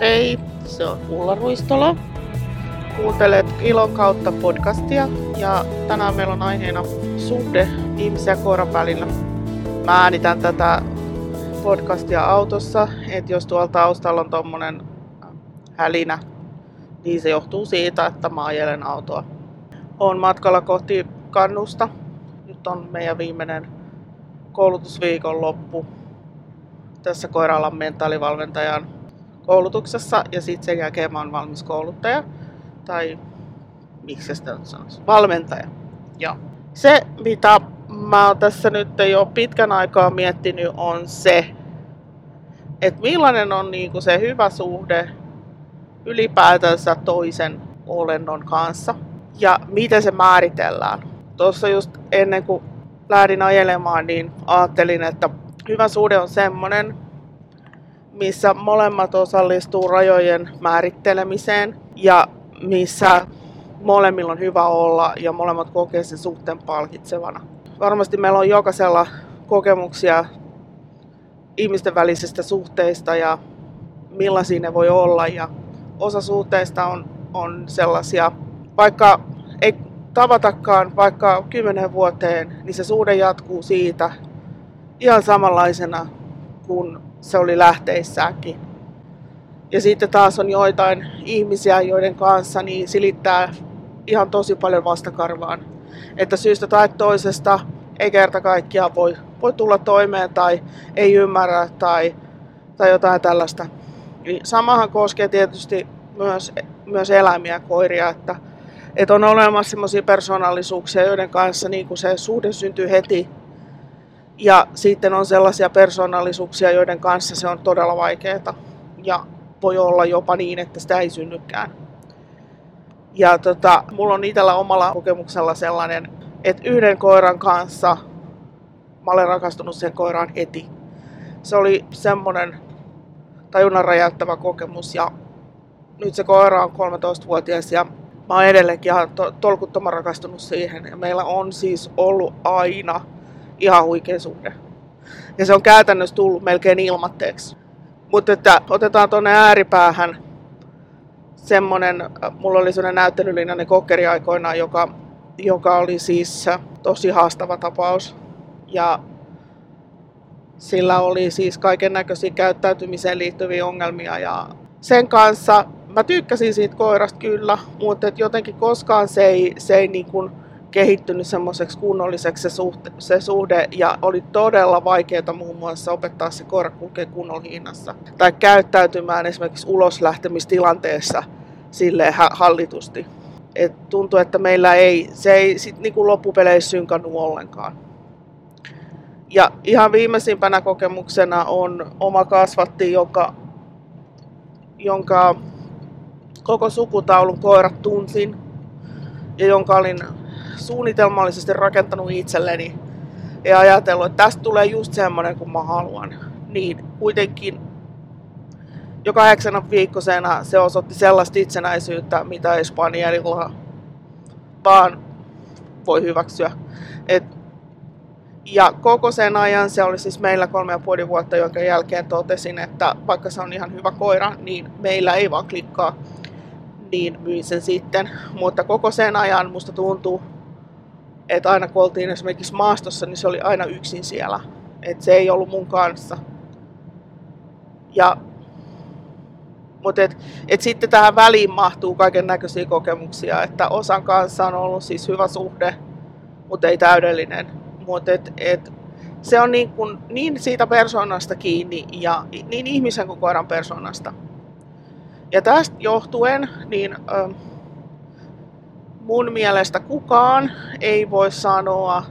Hei, se on Ulla Ruistola. Kuuntelet Ilon kautta podcastia ja tänään meillä on aiheena suhde ihmisen ja koiran välillä. Mä äänitän tätä podcastia autossa, että jos tuolla taustalla on tommonen hälinä, niin se johtuu siitä, että mä ajelen autoa. Olen matkalla kohti kannusta. Nyt on meidän viimeinen koulutusviikon loppu tässä koiralan mentaalivalmentajan koulutuksessa ja sitten sen jälkeen mä oon valmis kouluttaja tai miksi sitä nyt sanoisi, valmentaja. Ja se, mitä mä oon tässä nyt jo pitkän aikaa miettinyt, on se, että millainen on niinku se hyvä suhde ylipäätänsä toisen olennon kanssa ja miten se määritellään. Tuossa just ennen kuin lähdin ajelemaan, niin ajattelin, että hyvä suhde on semmoinen, missä molemmat osallistuu rajojen määrittelemiseen ja missä molemmilla on hyvä olla ja molemmat kokee sen suhteen palkitsevana. Varmasti meillä on jokaisella kokemuksia ihmisten välisistä suhteista ja millaisia ne voi olla. Ja osa suhteista on, on sellaisia, vaikka ei tavatakaan vaikka kymmenen vuoteen, niin se suhde jatkuu siitä ihan samanlaisena kuin se oli lähteissäänkin. Ja sitten taas on joitain ihmisiä, joiden kanssa niin silittää ihan tosi paljon vastakarvaan. Että syystä tai toisesta ei kerta kaikkiaan voi, voi tulla toimeen tai ei ymmärrä tai, tai jotain tällaista. Niin samahan koskee tietysti myös, myös eläimiä, koiria, että, että on olemassa sellaisia persoonallisuuksia, joiden kanssa niin se suhde syntyy heti ja sitten on sellaisia persoonallisuuksia, joiden kanssa se on todella vaikeaa. Ja voi olla jopa niin, että sitä ei synnykään. Ja tota, mulla on itsellä omalla kokemuksella sellainen, että yhden koiran kanssa mä olen rakastunut sen koiraan heti. Se oli semmoinen tajunnan räjäyttävä kokemus ja nyt se koira on 13-vuotias ja mä oon edelleenkin ihan to- tolkuttoman rakastunut siihen. Ja meillä on siis ollut aina ihan huikea suhde. Ja se on käytännössä tullut melkein ilmatteeksi. Mutta että otetaan tuonne ääripäähän semmonen, mulla oli semmoinen näyttelylinjainen kokkeri aikoinaan, joka, joka oli siis tosi haastava tapaus. Ja sillä oli siis kaiken näköisiä käyttäytymiseen liittyviä ongelmia ja sen kanssa mä tykkäsin siitä koirasta kyllä, mutta jotenkin koskaan se ei, se ei niin kuin, kehittynyt semmoiseksi kunnolliseksi se, suhte, se suhde ja oli todella vaikeaa muun muassa opettaa se koira kulkee kunnolla hinnassa. Tai käyttäytymään esimerkiksi uloslähtemistilanteessa sille hallitusti. Et tuntuu, että meillä ei, se ei sit niinku loppupeleissä synkannut ollenkaan. Ja ihan viimeisimpänä kokemuksena on oma kasvatti, joka, jonka koko sukutaulun koirat tunsin ja jonka olin suunnitelmallisesti rakentanut itselleni ja ajatellut, että tästä tulee just semmoinen kuin mä haluan. Niin kuitenkin jo kahdeksana viikkosena se osoitti sellaista itsenäisyyttä, mitä Espanjalla vaan voi hyväksyä. Et, ja koko sen ajan se oli siis meillä kolme ja puoli vuotta, jonka jälkeen totesin, että vaikka se on ihan hyvä koira, niin meillä ei vaan klikkaa, niin myin sen sitten. Mutta koko sen ajan musta tuntuu, että aina kun oltiin esimerkiksi maastossa, niin se oli aina yksin siellä. Että se ei ollut mun kanssa. Ja, mutta et, et sitten tähän väliin mahtuu kaiken näköisiä kokemuksia, että osan kanssa on ollut siis hyvä suhde, mutta ei täydellinen. Mutta et, et, se on niin, kun, niin siitä persoonasta kiinni ja niin ihmisen kuin koiran persoonasta. Ja tästä johtuen, niin mun mielestä kukaan ei voi sanoa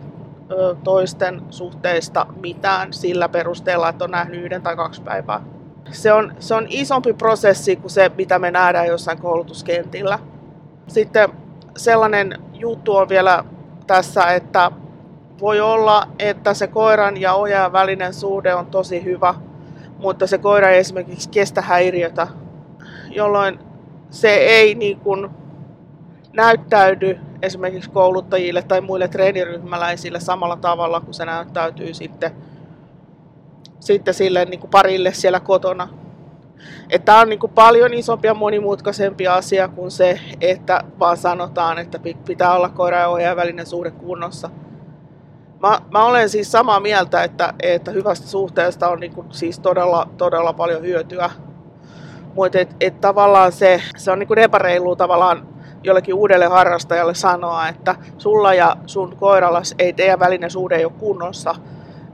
toisten suhteista mitään sillä perusteella, että on nähnyt yhden tai kaksi päivää. Se on, se on isompi prosessi kuin se, mitä me nähdään jossain koulutuskentillä. Sitten sellainen juttu on vielä tässä, että voi olla, että se koiran ja ojan välinen suhde on tosi hyvä, mutta se koira ei esimerkiksi kestä häiriötä, jolloin se ei niin kuin näyttäydy esimerkiksi kouluttajille tai muille treeniryhmäläisille samalla tavalla kuin se näyttäytyy sitten, sitten sille niin kuin parille siellä kotona. Tämä on niin kuin paljon isompi ja monimutkaisempi asia kuin se, että vaan sanotaan, että pitää olla koira ja ohjaajan välinen suhde kunnossa. Mä, mä olen siis samaa mieltä, että, että hyvästä suhteesta on niin kuin siis todella, todella paljon hyötyä. Mutta et, et tavallaan se, se on niin kuin epäreilu tavallaan jollekin uudelle harrastajalle sanoa, että sulla ja sun koirallas ei teidän välinen suhde ole kunnossa,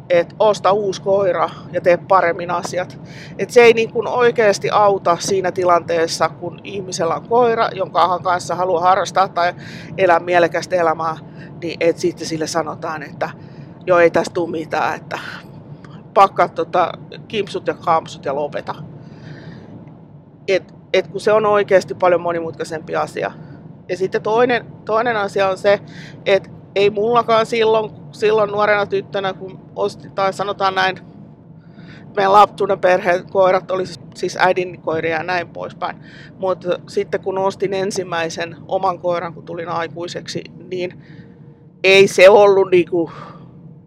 että osta uusi koira ja tee paremmin asiat. Et se ei niin kuin oikeasti auta siinä tilanteessa, kun ihmisellä on koira, jonka kanssa haluaa harrastaa tai elää mielekästä elämää, niin et sitten sille sanotaan, että joo ei tästä tule mitään, että pakkaa tota, kimpsut ja kampsut ja lopeta. Et, et kun se on oikeasti paljon monimutkaisempi asia. Ja sitten toinen, toinen asia on se, että ei mullakaan silloin, silloin nuorena tyttönä, kun osti, tai sanotaan näin, meidän lapsuuden perheen koirat oli siis äidin koiria ja näin poispäin. Mutta sitten kun ostin ensimmäisen oman koiran, kun tulin aikuiseksi, niin ei se ollut niinku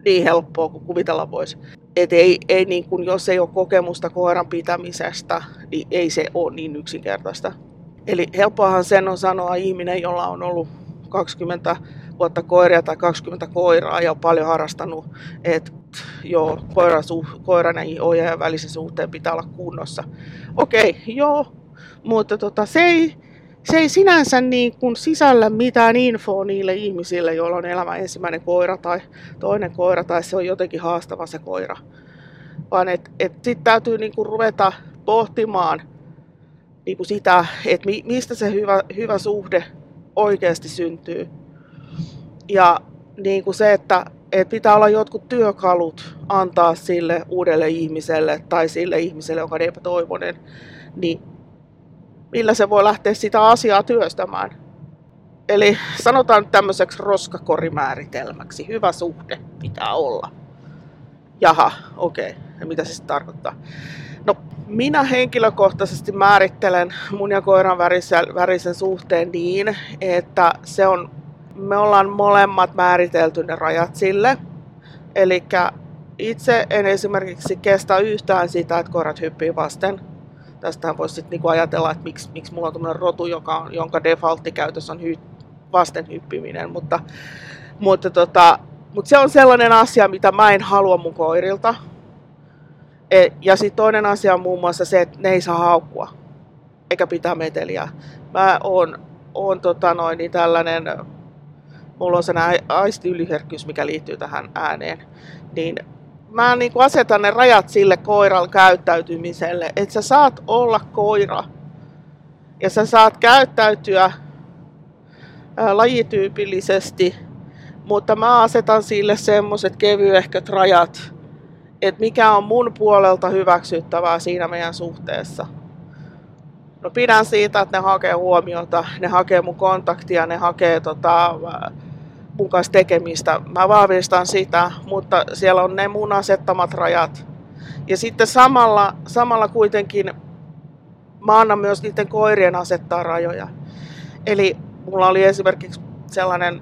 niin helppoa kuin kuvitella voisi. Et ei, ei niin kuin, jos ei ole kokemusta koiran pitämisestä, niin ei se ole niin yksinkertaista. Eli helppoahan sen on sanoa ihminen, jolla on ollut 20 vuotta koiria tai 20 koiraa ja on paljon harrastanut, että joo, koiran, koiran ja ohjaajan välisen suhteen pitää olla kunnossa. Okei, okay, joo, mutta tota, se, ei, se ei sinänsä niin kuin sisällä mitään infoa niille ihmisille, joilla on elämä ensimmäinen koira tai toinen koira tai se on jotenkin haastava se koira. Vaan että et, et sitten täytyy niin kuin ruveta pohtimaan niin kuin sitä, että mi, mistä se hyvä, hyvä suhde oikeasti syntyy. Ja niin kuin se, että, että pitää olla jotkut työkalut antaa sille uudelle ihmiselle tai sille ihmiselle, joka on epätoivoinen, niin millä se voi lähteä sitä asiaa työstämään. Eli sanotaan tämmöiseksi roskakorimääritelmäksi. Hyvä suhde pitää olla. Jaha, okei. Okay. Ja mitä se tarkoittaa? No, minä henkilökohtaisesti määrittelen mun ja koiran värisen, värisen suhteen niin, että se on, me ollaan molemmat määritelty ne rajat sille. Eli itse en esimerkiksi kestä yhtään sitä, että koirat hyppii vasten. Tästähän voisi sitten niinku ajatella, että miksi, miksi mulla on tämmöinen rotu, joka on, jonka defaulttikäytös on hy, vasten hyppiminen. Mutta, mutta, tota, mutta se on sellainen asia, mitä mä en halua mun koirilta E, ja sitten toinen asia on muun muassa se, että ne ei saa haukkua, eikä pitää meteliä. Mä oon, oon tota noin, niin tällainen, mulla on sellainen aistiyliherkkyys, mikä liittyy tähän ääneen, niin mä niin kuin asetan ne rajat sille koiran käyttäytymiselle, että sä saat olla koira ja sä saat käyttäytyä ää, lajityypillisesti, mutta mä asetan sille semmoset kevyehköt rajat, että mikä on mun puolelta hyväksyttävää siinä meidän suhteessa. No pidän siitä, että ne hakee huomiota, ne hakee mun kontaktia, ne hakee tota, mun kanssa tekemistä. Mä vahvistan sitä, mutta siellä on ne mun asettamat rajat. Ja sitten samalla, samalla kuitenkin mä annan myös niiden koirien asettaa rajoja. Eli mulla oli esimerkiksi sellainen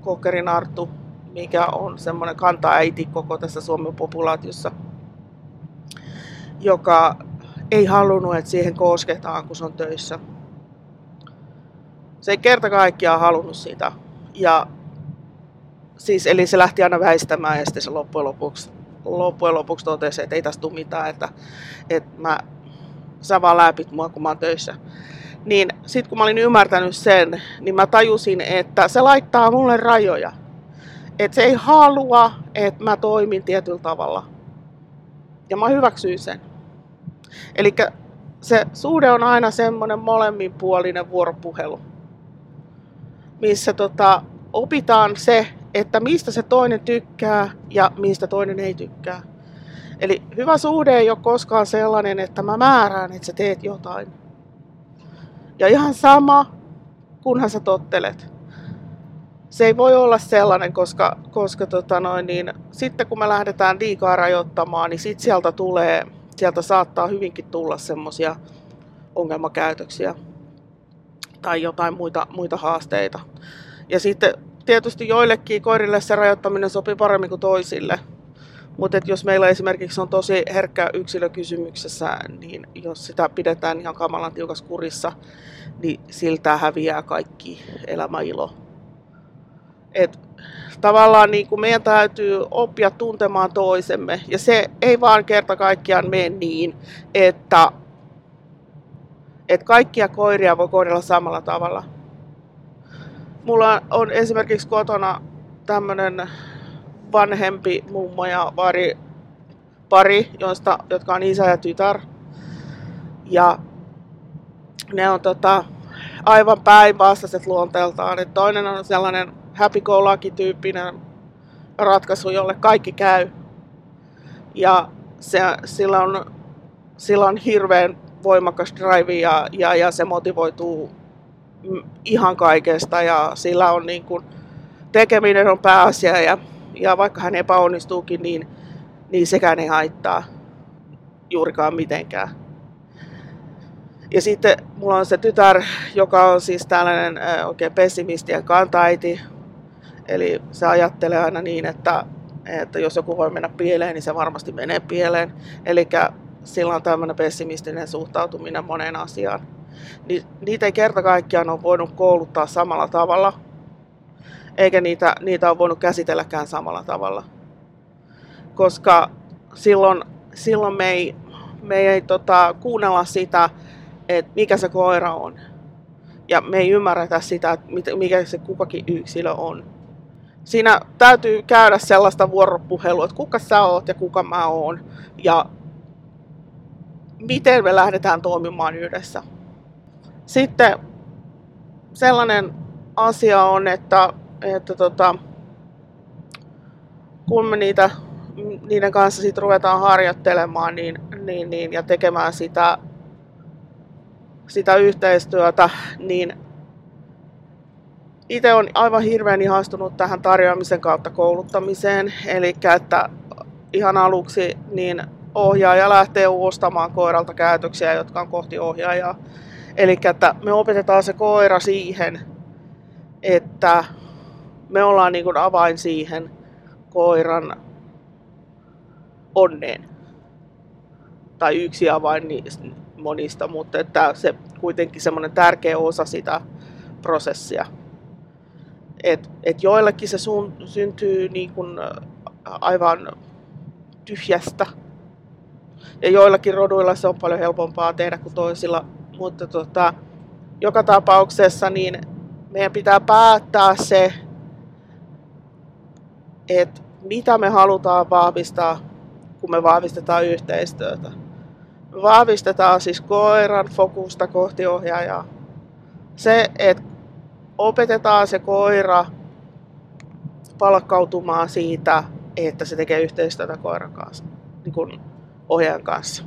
kokerin Arttu, mikä on semmoinen kanta-äiti koko tässä Suomen populaatiossa, joka ei halunnut, että siihen kosketaan, kun se on töissä. Se ei kerta kaikkiaan halunnut sitä. Ja siis, eli se lähti aina väistämään ja sitten se loppujen lopuksi, loppujen lopuksi totesi, että ei tästä tule mitään, että, että mä, sä vaan läpit mua, kun mä oon töissä. Niin sitten kun mä olin ymmärtänyt sen, niin mä tajusin, että se laittaa mulle rajoja että se ei halua, että mä toimin tietyllä tavalla. Ja mä hyväksyin sen. Eli se suhde on aina semmoinen molemminpuolinen vuoropuhelu, missä tota, opitaan se, että mistä se toinen tykkää ja mistä toinen ei tykkää. Eli hyvä suhde ei ole koskaan sellainen, että mä määrään, että sä teet jotain. Ja ihan sama, kunhan sä tottelet se ei voi olla sellainen, koska, koska tota noin, niin, sitten kun me lähdetään liikaa rajoittamaan, niin sit sieltä tulee, sieltä saattaa hyvinkin tulla semmoisia ongelmakäytöksiä tai jotain muita, muita haasteita. Ja sitten tietysti joillekin koirille se rajoittaminen sopii paremmin kuin toisille. Mutta jos meillä esimerkiksi on tosi herkkä yksilökysymyksessä, niin jos sitä pidetään ihan kamalan tiukassa kurissa, niin siltä häviää kaikki elämäilo. Et tavallaan niin kuin meidän täytyy oppia tuntemaan toisemme. Ja se ei vaan kerta kaikkiaan mene niin, että, että kaikkia koiria voi kohdella samalla tavalla. Mulla on esimerkiksi kotona tämmöinen vanhempi mummo ja vari, pari, joista, jotka on isä ja tytär. Ja ne on tota, aivan päinvastaiset luonteeltaan. Et toinen on sellainen happy go lucky tyyppinen ratkaisu, jolle kaikki käy. Ja se, sillä, on, sillä on hirveän voimakas drive ja, ja, ja se motivoituu ihan kaikesta ja sillä on niin kuin, tekeminen on pääasia ja, ja vaikka hän epäonnistuukin, niin, niin sekään ei haittaa juurikaan mitenkään. Ja sitten mulla on se tytär, joka on siis tällainen oikein pessimisti ja kantaiti. Eli se ajattelee aina niin, että, että jos joku voi mennä pieleen, niin se varmasti menee pieleen. Eli sillä on tämmöinen pessimistinen suhtautuminen moneen asiaan. Ni, niitä ei kerta kaikkiaan ole voinut kouluttaa samalla tavalla, eikä niitä, niitä ole voinut käsitelläkään samalla tavalla. Koska silloin, silloin me ei, me ei tota, kuunnella sitä, että mikä se koira on. Ja me ei ymmärretä sitä, että mikä se kukakin yksilö on. Siinä täytyy käydä sellaista vuoropuhelua, että kuka sä oot ja kuka mä oon. Ja miten me lähdetään toimimaan yhdessä. Sitten sellainen asia on, että, että tota, kun me niitä, niiden kanssa sit ruvetaan harjoittelemaan niin, niin, niin, ja tekemään sitä sitä yhteistyötä, niin itse on aivan hirveän ihastunut tähän tarjoamisen kautta kouluttamiseen. Eli että ihan aluksi niin ohjaaja lähtee uustamaan koiralta käytöksiä, jotka on kohti ohjaajaa. Eli että me opetetaan se koira siihen, että me ollaan niin avain siihen koiran onneen. Tai yksi avain monista, mutta että se kuitenkin semmoinen tärkeä osa sitä prosessia. Et, et joillekin se sun, syntyy niin kuin aivan tyhjästä. Ja joillakin roduilla se on paljon helpompaa tehdä kuin toisilla. Mutta tota, joka tapauksessa niin meidän pitää päättää se, että mitä me halutaan vahvistaa, kun me vahvistetaan yhteistyötä. Vahvistetaan siis koiran fokusta kohti ohjaajaa. Se, että opetetaan se koira palkkautumaan siitä, että se tekee yhteistyötä koiran kanssa, niin kuin ohjaajan kanssa.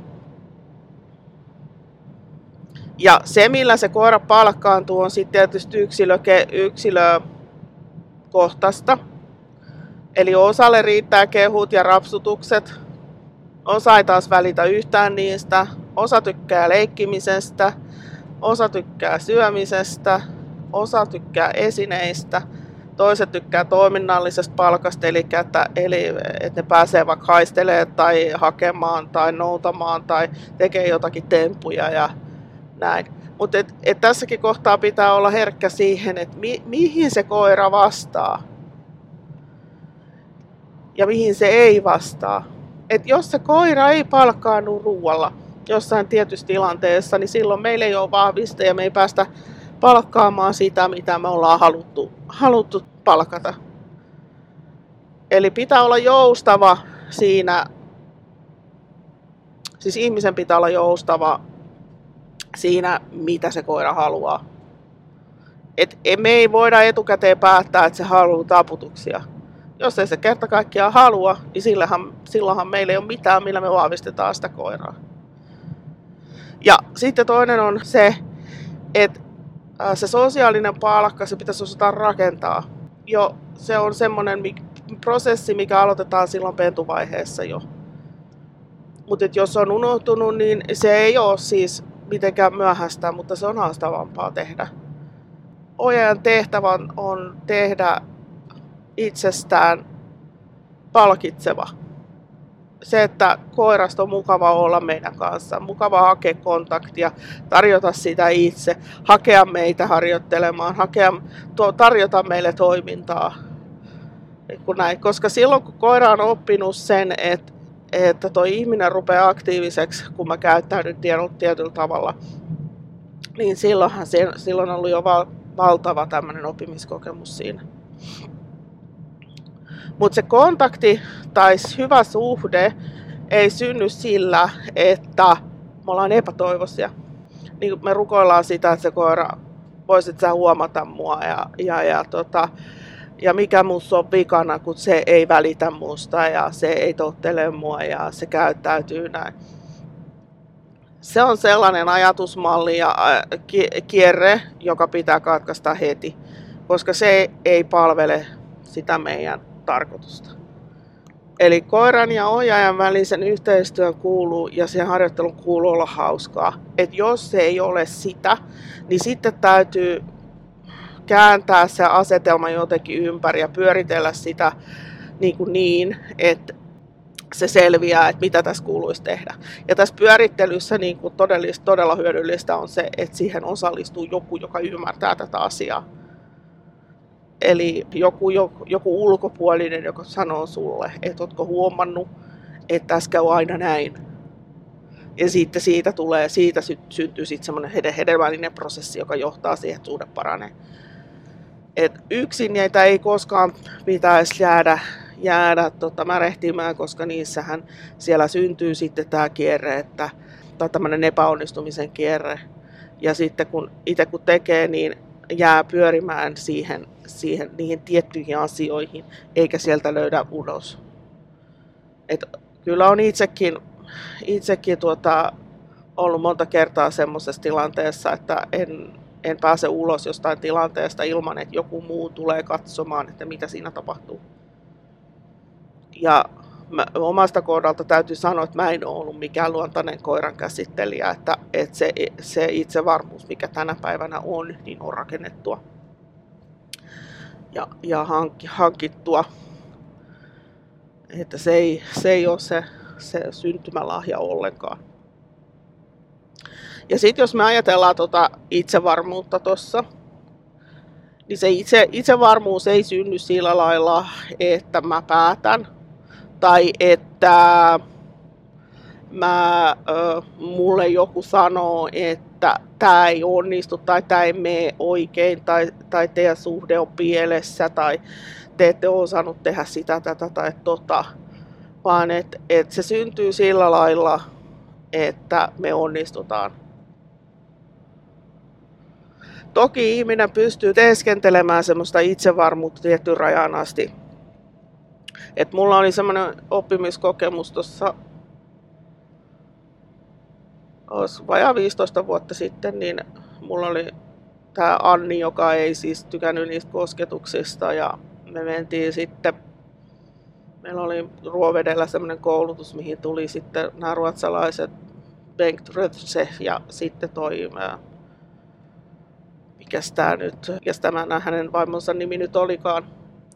Ja se, millä se koira palkkaantuu, on sitten tietysti yksilö, yksilökohtaista. Eli osalle riittää kehut ja rapsutukset, Osa ei taas välitä yhtään niistä. Osa tykkää leikkimisestä, osa tykkää syömisestä, osa tykkää esineistä, toiset tykkää toiminnallisesta palkasta, eli että, eli että ne pääsee vaikka haistelemaan tai hakemaan tai noutamaan tai tekee jotakin temppuja ja näin. Mutta et, et tässäkin kohtaa pitää olla herkkä siihen, että mi, mihin se koira vastaa ja mihin se ei vastaa että jos se koira ei palkkaannu ruualla jossain tietyssä tilanteessa, niin silloin meillä ei ole vahvista ja me ei päästä palkkaamaan sitä, mitä me ollaan haluttu, haluttu palkata. Eli pitää olla joustava siinä, siis ihmisen pitää olla joustava siinä, mitä se koira haluaa. Et me ei voida etukäteen päättää, että se haluaa taputuksia jos ei se kerta kaikkiaan halua, niin silloinhan, silloinhan meillä ei ole mitään, millä me vahvistetaan sitä koiraa. Ja sitten toinen on se, että se sosiaalinen palkka, se pitäisi osata rakentaa. Jo se on semmoinen prosessi, mikä aloitetaan silloin pentuvaiheessa jo. Mutta jos on unohtunut, niin se ei ole siis mitenkään myöhäistä, mutta se on haastavampaa tehdä. Ojan tehtävä on tehdä itsestään palkitseva. Se, että koirasta on mukava olla meidän kanssa, mukava hakea kontaktia, tarjota sitä itse, hakea meitä harjoittelemaan, hakea, tuo, tarjota meille toimintaa. Kun näin. Koska silloin kun koira on oppinut sen, että, että tuo ihminen rupeaa aktiiviseksi, kun mä käyttäydyn tietyllä tavalla, niin silloinhan silloin on ollut jo val, valtava tämmöinen oppimiskokemus siinä. Mutta se kontakti tai hyvä suhde ei synny sillä, että me ollaan epätoivoisia. Niin me rukoillaan sitä, että se koira voisit sä huomata mua ja, ja, ja, tota, ja mikä musta on vikana, kun se ei välitä musta ja se ei tottele mua ja se käyttäytyy näin. Se on sellainen ajatusmalli ja kierre, joka pitää katkaista heti, koska se ei palvele sitä meidän tarkoitusta. Eli koiran ja ohjaajan välisen yhteistyön kuuluu ja sen harjoittelun kuuluu olla hauskaa. Et jos se ei ole sitä, niin sitten täytyy kääntää se asetelma jotenkin ympäri ja pyöritellä sitä niin, kuin niin että se selviää, että mitä tässä kuuluisi tehdä. Ja tässä pyörittelyssä niin kuin todellista, todella hyödyllistä on se, että siihen osallistuu joku, joka ymmärtää tätä asiaa. Eli joku, joku, ulkopuolinen, joka sanoo sulle, että ootko huomannut, että tässä käy aina näin. Ja sitten siitä tulee, siitä syntyy sitten semmoinen hedelmällinen prosessi, joka johtaa siihen, että suhde paranee. Et yksin niitä ei koskaan pitäisi jäädä, jäädä tota, märehtimään, koska niissähän siellä syntyy sitten tämä kierre, että, tai tämmöinen epäonnistumisen kierre. Ja sitten kun itse kun tekee, niin jää pyörimään siihen, siihen, niihin tiettyihin asioihin, eikä sieltä löydä ulos. Et kyllä on itsekin, itsekin tuota, ollut monta kertaa semmoisessa tilanteessa, että en, en pääse ulos jostain tilanteesta ilman, että joku muu tulee katsomaan, että mitä siinä tapahtuu. Ja mä, omasta kohdalta täytyy sanoa, että mä en ole ollut mikään luontainen koiran käsittelijä, että, että se, se itsevarmuus, mikä tänä päivänä on, niin on rakennettua ja, ja hankki, hankittua. Että se ei, se ei ole se, se syntymälahja ollenkaan. Ja sitten jos me ajatellaan tota itsevarmuutta tuossa, niin se itse, itsevarmuus ei synny sillä lailla, että mä päätän, tai että mä, ö, mulle joku sanoo, että tämä ei onnistu tai tämä ei mene oikein tai, tai teidän suhde on pielessä tai te ette ole osannut tehdä sitä, tätä tai tota, vaan että et se syntyy sillä lailla, että me onnistutaan. Toki ihminen pystyy teeskentelemään semmoista itsevarmuutta tietyn rajan asti, et mulla oli semmoinen oppimiskokemus tuossa vajaa 15 vuotta sitten, niin mulla oli tämä Anni, joka ei siis tykännyt niistä kosketuksista ja me mentiin sitten, meillä oli Ruovedellä semmoinen koulutus, mihin tuli sitten nämä ruotsalaiset Bengt Rötse ja sitten toi, mikä tämä nyt, mikä tämä hänen vaimonsa nimi nyt olikaan,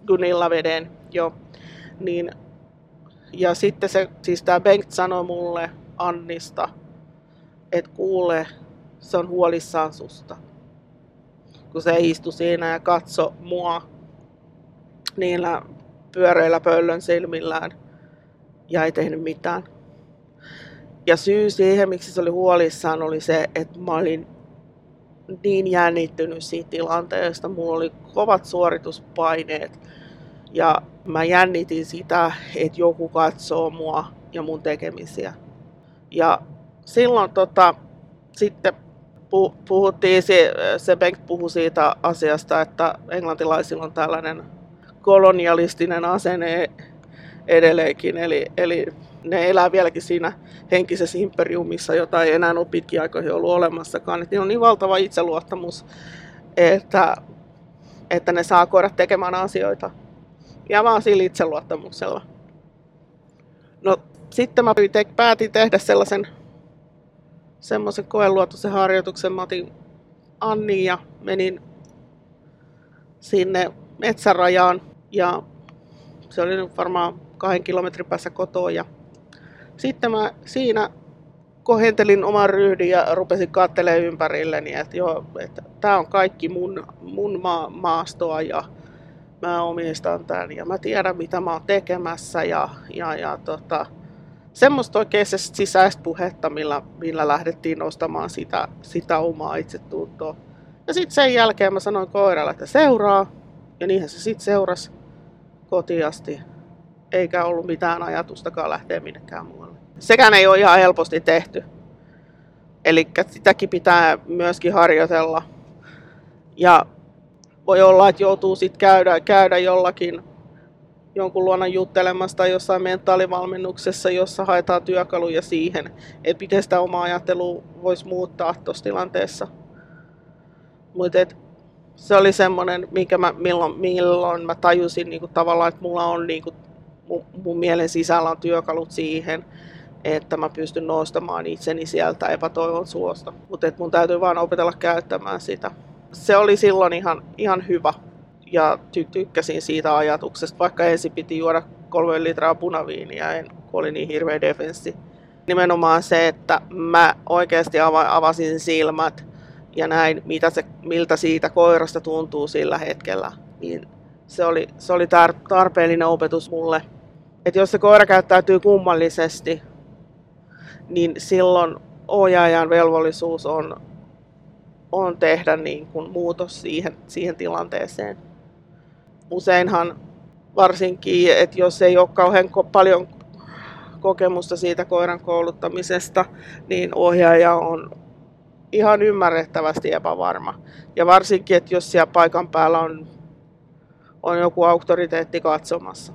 Gunilla Veden, jo. Niin, ja sitten se, siis tämä Bengt sanoi mulle Annista, että kuule, se on huolissaan susta. Kun se istui siinä ja katso mua niillä pyöreillä pöllön silmillään ja ei tehnyt mitään. Ja syy siihen, miksi se oli huolissaan, oli se, että mä olin niin jännittynyt siitä tilanteesta. Mulla oli kovat suorituspaineet ja mä jännitin sitä, että joku katsoo mua ja mun tekemisiä. Ja silloin tota, sitten puhuttiin, se, se Bengt puhui siitä asiasta, että englantilaisilla on tällainen kolonialistinen asenne edelleenkin, eli, eli ne elää vieläkin siinä henkisessä imperiumissa, jota ei enää ole pitkin aikoihin ollut olemassakaan. Että on niin valtava itseluottamus, että, että ne saa koida tekemään asioita ja vaan sillä itseluottamuksella. No sitten mä päätin tehdä sellaisen semmoisen koeluotoisen harjoituksen. Mä otin Anni ja menin sinne metsärajaan. Ja se oli varmaan kahden kilometrin päässä kotoa. Ja sitten mä siinä kohentelin oman ryhdin ja rupesin katselemaan ympärilleni, että joo, että tämä on kaikki mun, mun maa, maastoa ja mä omistan tämän ja mä tiedän mitä mä oon tekemässä ja, ja, ja tota, semmoista oikein sisäistä puhetta, millä, millä lähdettiin nostamaan sitä, sitä omaa itsetuntoa. Ja sitten sen jälkeen mä sanoin koiralle, että seuraa. Ja niinhän se sitten seurasi kotiasti. Eikä ollut mitään ajatustakaan lähteä minnekään muualle. Sekään ei ole ihan helposti tehty. Eli sitäkin pitää myöskin harjoitella. Ja voi olla, että joutuu sitten käydä, käydä jollakin jonkun luona juttelemassa tai jossain mentaalivalmennuksessa, jossa haetaan työkaluja siihen, että miten sitä omaa ajattelua voisi muuttaa tuossa tilanteessa. Mutta se oli semmoinen, minkä mä, milloin, milloin mä tajusin niin kuin tavallaan, että mulla on niin kuin, mun, mun mielen sisällä on työkalut siihen, että mä pystyn nostamaan itseni sieltä epätoivon suosta. Mutta mun täytyy vaan opetella käyttämään sitä. Se oli silloin ihan, ihan hyvä ja ty- tykkäsin siitä ajatuksesta, vaikka ensin piti juoda kolme litraa punaviiniä, en, kun oli niin hirveä defenssi. Nimenomaan se, että mä oikeasti ava- avasin silmät ja näin, mitä se, miltä siitä koirasta tuntuu sillä hetkellä. Niin se oli, se oli tar- tarpeellinen opetus mulle. Että jos se koira käyttäytyy kummallisesti, niin silloin ohjaajan velvollisuus on, on tehdä niin kuin muutos siihen, siihen tilanteeseen useinhan varsinkin, että jos ei ole kauhean paljon kokemusta siitä koiran kouluttamisesta, niin ohjaaja on ihan ymmärrettävästi epävarma. Ja varsinkin, että jos siellä paikan päällä on, on joku auktoriteetti katsomassa.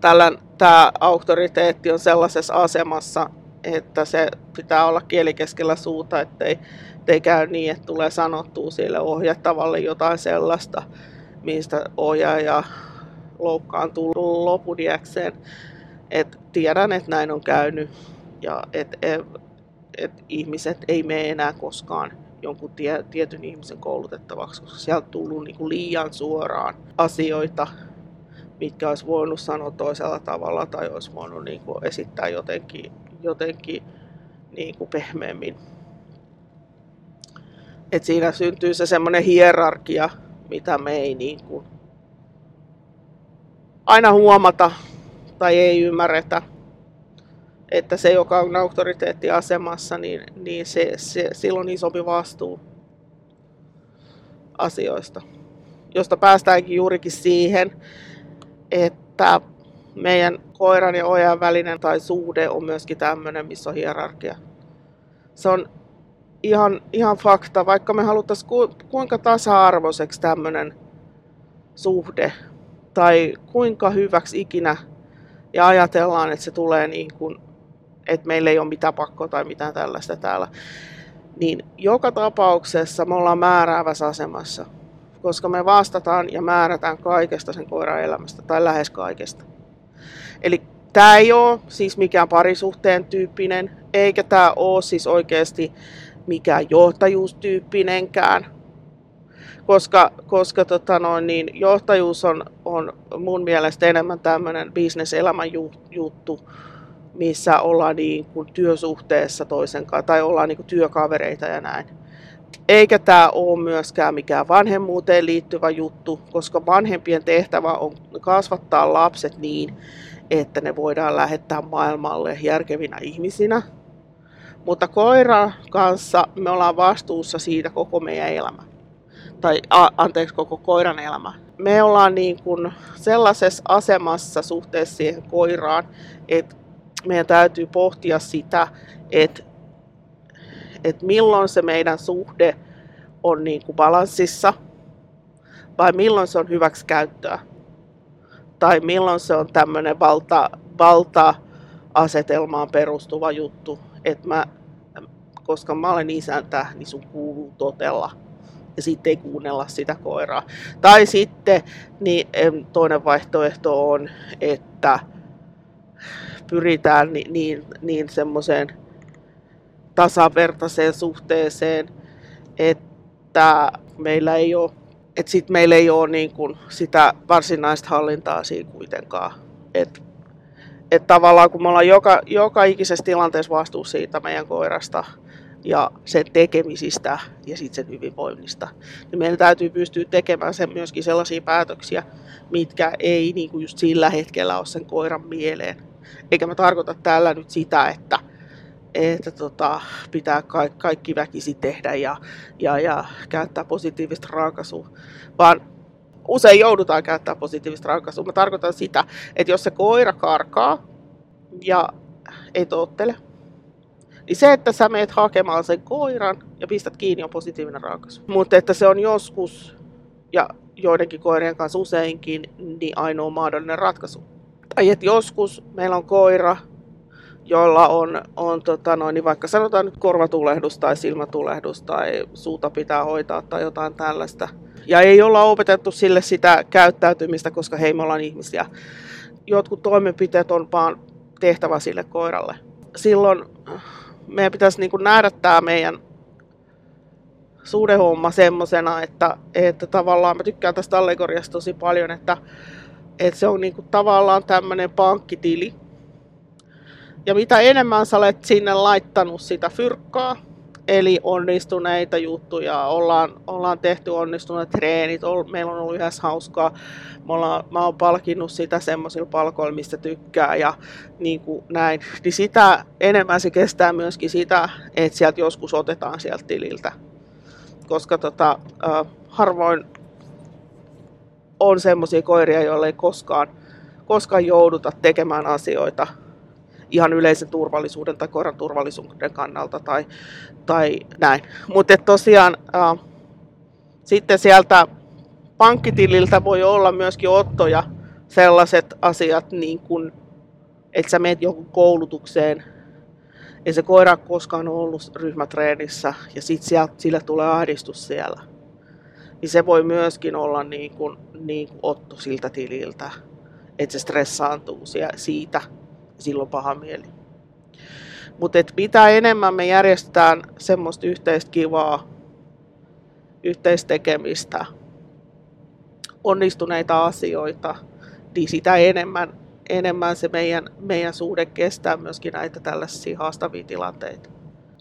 Tällä, tämä auktoriteetti on sellaisessa asemassa, että se pitää olla kieli keskellä suuta, ettei, ettei käy niin, että tulee sanottua sille ohjattavalle jotain sellaista, mistä ohjaaja loukkaantuu lopun Et tiedän, että näin on käynyt ja että et, et ihmiset ei mene enää koskaan jonkun tie, tietyn ihmisen koulutettavaksi, koska sieltä tullut niinku liian suoraan asioita, mitkä olisi voinut sanoa toisella tavalla tai olisi voinut niinku esittää jotenkin jotenkin niin kuin pehmeämmin. Et siinä syntyy se semmoinen hierarkia, mitä me ei niin kuin aina huomata tai ei ymmärretä. Että se, joka on auktoriteettiasemassa, niin, niin se, se, silloin isompi vastuu asioista. Josta päästäänkin juurikin siihen, että meidän koiran ja ojan välinen tai suhde on myöskin tämmöinen, missä on hierarkia. Se on ihan, ihan fakta, vaikka me haluttaisiin ku, kuinka tasa-arvoiseksi tämmöinen suhde tai kuinka hyväksi ikinä ja ajatellaan, että se tulee niin kuin, että meillä ei ole mitään pakkoa tai mitään tällaista täällä, niin joka tapauksessa me ollaan määräävässä asemassa, koska me vastataan ja määrätään kaikesta sen koiran elämästä tai lähes kaikesta. Eli tämä ei ole siis mikään parisuhteen tyyppinen, eikä tämä ole siis oikeasti mikään johtajuustyyppinenkään. Koska, koska tota noin, niin johtajuus on, on mun mielestä enemmän tämmöinen bisneselämän juttu, missä ollaan niin kuin työsuhteessa toisen kanssa tai ollaan niin kuin työkavereita ja näin. Eikä tämä ole myöskään mikään vanhemmuuteen liittyvä juttu, koska vanhempien tehtävä on kasvattaa lapset niin, että ne voidaan lähettää maailmalle järkevinä ihmisinä. Mutta koiran kanssa me ollaan vastuussa siitä koko meidän elämä. Tai a, anteeksi, koko koiran elämä. Me ollaan niin kuin sellaisessa asemassa suhteessa siihen koiraan, että meidän täytyy pohtia sitä, että, että milloin se meidän suhde on niin kuin balanssissa vai milloin se on hyväksi käyttöä tai milloin se on tämmöinen valta, valta-asetelmaan perustuva juttu, että mä, koska mä olen isäntä, niin sun kuuluu totella ja sitten ei kuunnella sitä koiraa. Tai sitten niin toinen vaihtoehto on, että pyritään niin, niin, niin semmoiseen tasavertaiseen suhteeseen, että meillä ei ole että sitten meillä ei ole niin kuin sitä varsinaista hallintaa siinä kuitenkaan. Et, että tavallaan kun me ollaan joka, joka ikisessä tilanteessa vastuussa siitä meidän koirasta ja sen tekemisistä ja sitten sen hyvinvoinnista, niin meidän täytyy pystyä tekemään sen myöskin sellaisia päätöksiä, mitkä ei niin kuin just sillä hetkellä ole sen koiran mieleen. Eikä mä tarkoita tällä nyt sitä, että, että tota, pitää ka- kaikki väkisi tehdä ja, ja, ja käyttää positiivista raakasua, vaan usein joudutaan käyttämään positiivista rankaisua. Mä tarkoitan sitä, että jos se koira karkaa ja ei tottele, niin se, että sä meet hakemaan sen koiran ja pistät kiinni, on positiivinen rankaisu. Mutta että se on joskus, ja joidenkin koirien kanssa useinkin, niin ainoa mahdollinen ratkaisu. Tai että joskus meillä on koira, jolla on, on tota noin, niin vaikka sanotaan nyt korvatulehdus tai silmätulehdus tai suuta pitää hoitaa tai jotain tällaista. Ja ei olla opetettu sille sitä käyttäytymistä, koska hei me ollaan ihmisiä. Jotkut toimenpiteet on vaan tehtävä sille koiralle. Silloin meidän pitäisi niin kuin nähdä tämä meidän suhdehomma semmoisena, että, että tavallaan mä tykkään tästä allegoriasta tosi paljon, että, että se on niin kuin tavallaan tämmöinen pankkitili, ja mitä enemmän sä olet sinne laittanut sitä fyrkkaa, eli onnistuneita juttuja, ollaan, ollaan tehty onnistuneet treenit, meillä on ollut yhdessä hauskaa, mä, ollaan, mä oon palkinnut sitä semmoisilla palkoilla, mistä tykkää ja niin kuin näin, niin sitä enemmän se kestää myöskin sitä, että sieltä joskus otetaan sieltä tililtä. Koska tota, äh, harvoin on semmoisia koiria, joille ei koskaan, koskaan jouduta tekemään asioita ihan yleisen turvallisuuden tai koiran turvallisuuden kannalta tai, tai näin. Mutta tosiaan äh, sitten sieltä pankkitililtä voi olla myöskin ottoja sellaiset asiat, niin kuin, että sä meet joku koulutukseen, ei se koira koskaan ollut ryhmätreenissä ja sitten sillä tulee ahdistus siellä. Niin se voi myöskin olla niin kuin, niin kuin otto siltä tililtä, että se stressaantuu siitä silloin paha mieli. Mutta mitä enemmän me järjestetään semmoista yhteistä kivaa, yhteistekemistä, onnistuneita asioita, niin sitä enemmän, enemmän se meidän, meidän suhde kestää myöskin näitä tällaisia haastavia tilanteita.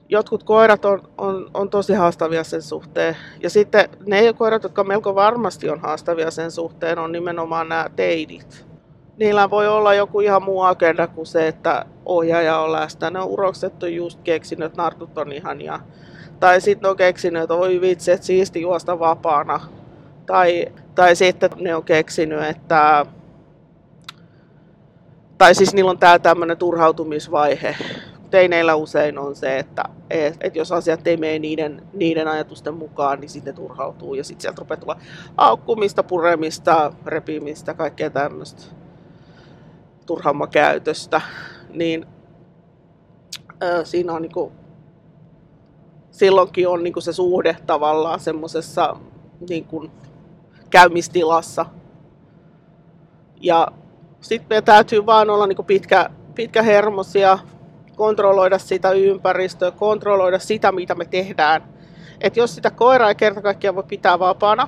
Jotkut koirat on, on, on tosi haastavia sen suhteen. Ja sitten ne koirat, jotka melko varmasti on haastavia sen suhteen, on nimenomaan nämä teidit niillä voi olla joku ihan muu agenda kuin se, että ohjaaja on läsnä. Ne on urokset on just keksinyt, että nartut on ihania. Tai sitten on keksinyt, että oi vitsi, että siisti juosta vapaana. Tai, tai sitten ne on keksinyt, että tai siis niillä on tää tämmöinen turhautumisvaihe. Teineillä usein on se, että et, et jos asiat ei mene niiden, niiden ajatusten mukaan, niin sitten turhautuu ja sitten sieltä rupeaa tulla aukkumista, puremista, repimistä, kaikkea tämmöistä turhammakäytöstä, niin ää, siinä on niinku, silloinkin on niinku se suhde tavallaan semmoisessa niinku, käymistilassa. Ja sitten meidän täytyy vaan olla niinku pitkä, pitkähermosia, kontrolloida sitä ympäristöä, kontrolloida sitä, mitä me tehdään. Et jos sitä koiraa ei kerta kaikkiaan voi pitää vapaana,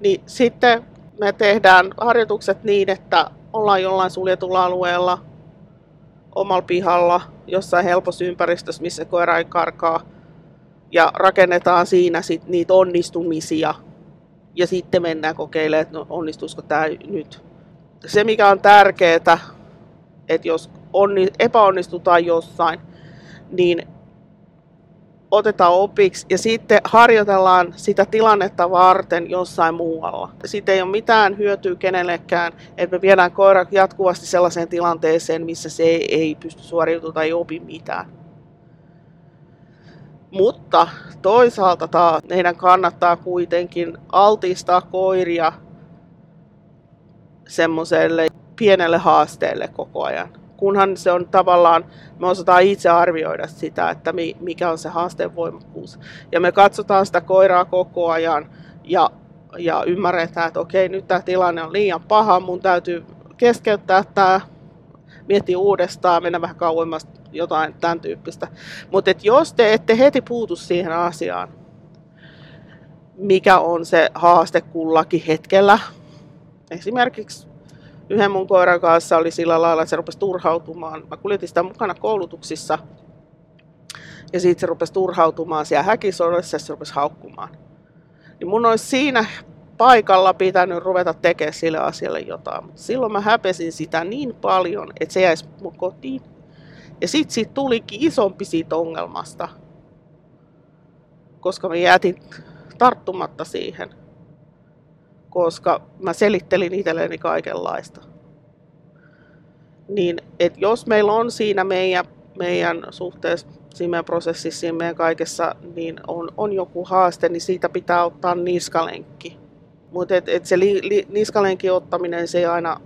niin sitten me tehdään harjoitukset niin, että ollaan jollain suljetulla alueella, omalla pihalla, jossain helpossa ympäristössä, missä koira ei karkaa. Ja rakennetaan siinä sit niitä onnistumisia. Ja sitten mennään kokeilemaan, että no, onnistuisiko tämä nyt. Se, mikä on tärkeää, että jos onni, epäonnistutaan jossain, niin otetaan opiksi ja sitten harjoitellaan sitä tilannetta varten jossain muualla. Sitten ei ole mitään hyötyä kenellekään, että me viedään koira jatkuvasti sellaiseen tilanteeseen, missä se ei pysty suoriutumaan tai ei opi mitään. Mutta toisaalta taas meidän kannattaa kuitenkin altistaa koiria semmoiselle pienelle haasteelle koko ajan kunhan se on tavallaan, me osataan itse arvioida sitä, että mikä on se haasteen voimakkuus. Ja me katsotaan sitä koiraa koko ajan ja, ja ymmärretään, että okei, nyt tämä tilanne on liian paha, mun täytyy keskeyttää tämä, miettiä uudestaan, mennä vähän kauemmas, jotain tämän tyyppistä. Mutta jos te ette heti puutu siihen asiaan, mikä on se haaste kullakin hetkellä, esimerkiksi yhden mun koiran kanssa oli sillä lailla, että se rupesi turhautumaan. Mä kuljetin sitä mukana koulutuksissa. Ja sitten se rupesi turhautumaan siellä häkisodassa ja se rupesi haukkumaan. Niin mun olisi siinä paikalla pitänyt ruveta tekemään sille asialle jotain. Mutta silloin mä häpesin sitä niin paljon, että se jäisi mun kotiin. Ja sitten siitä tulikin isompi siitä ongelmasta, koska mä jätin tarttumatta siihen, koska mä selittelin itselleni kaikenlaista. Niin, että jos meillä on siinä meidän, meidän suhteessa, siinä meidän prosessissa, siinä meidän kaikessa, niin on, on joku haaste, niin siitä pitää ottaa niskalenkki. Mutta et, et se li, li, niskalenkin ottaminen, se ei aina,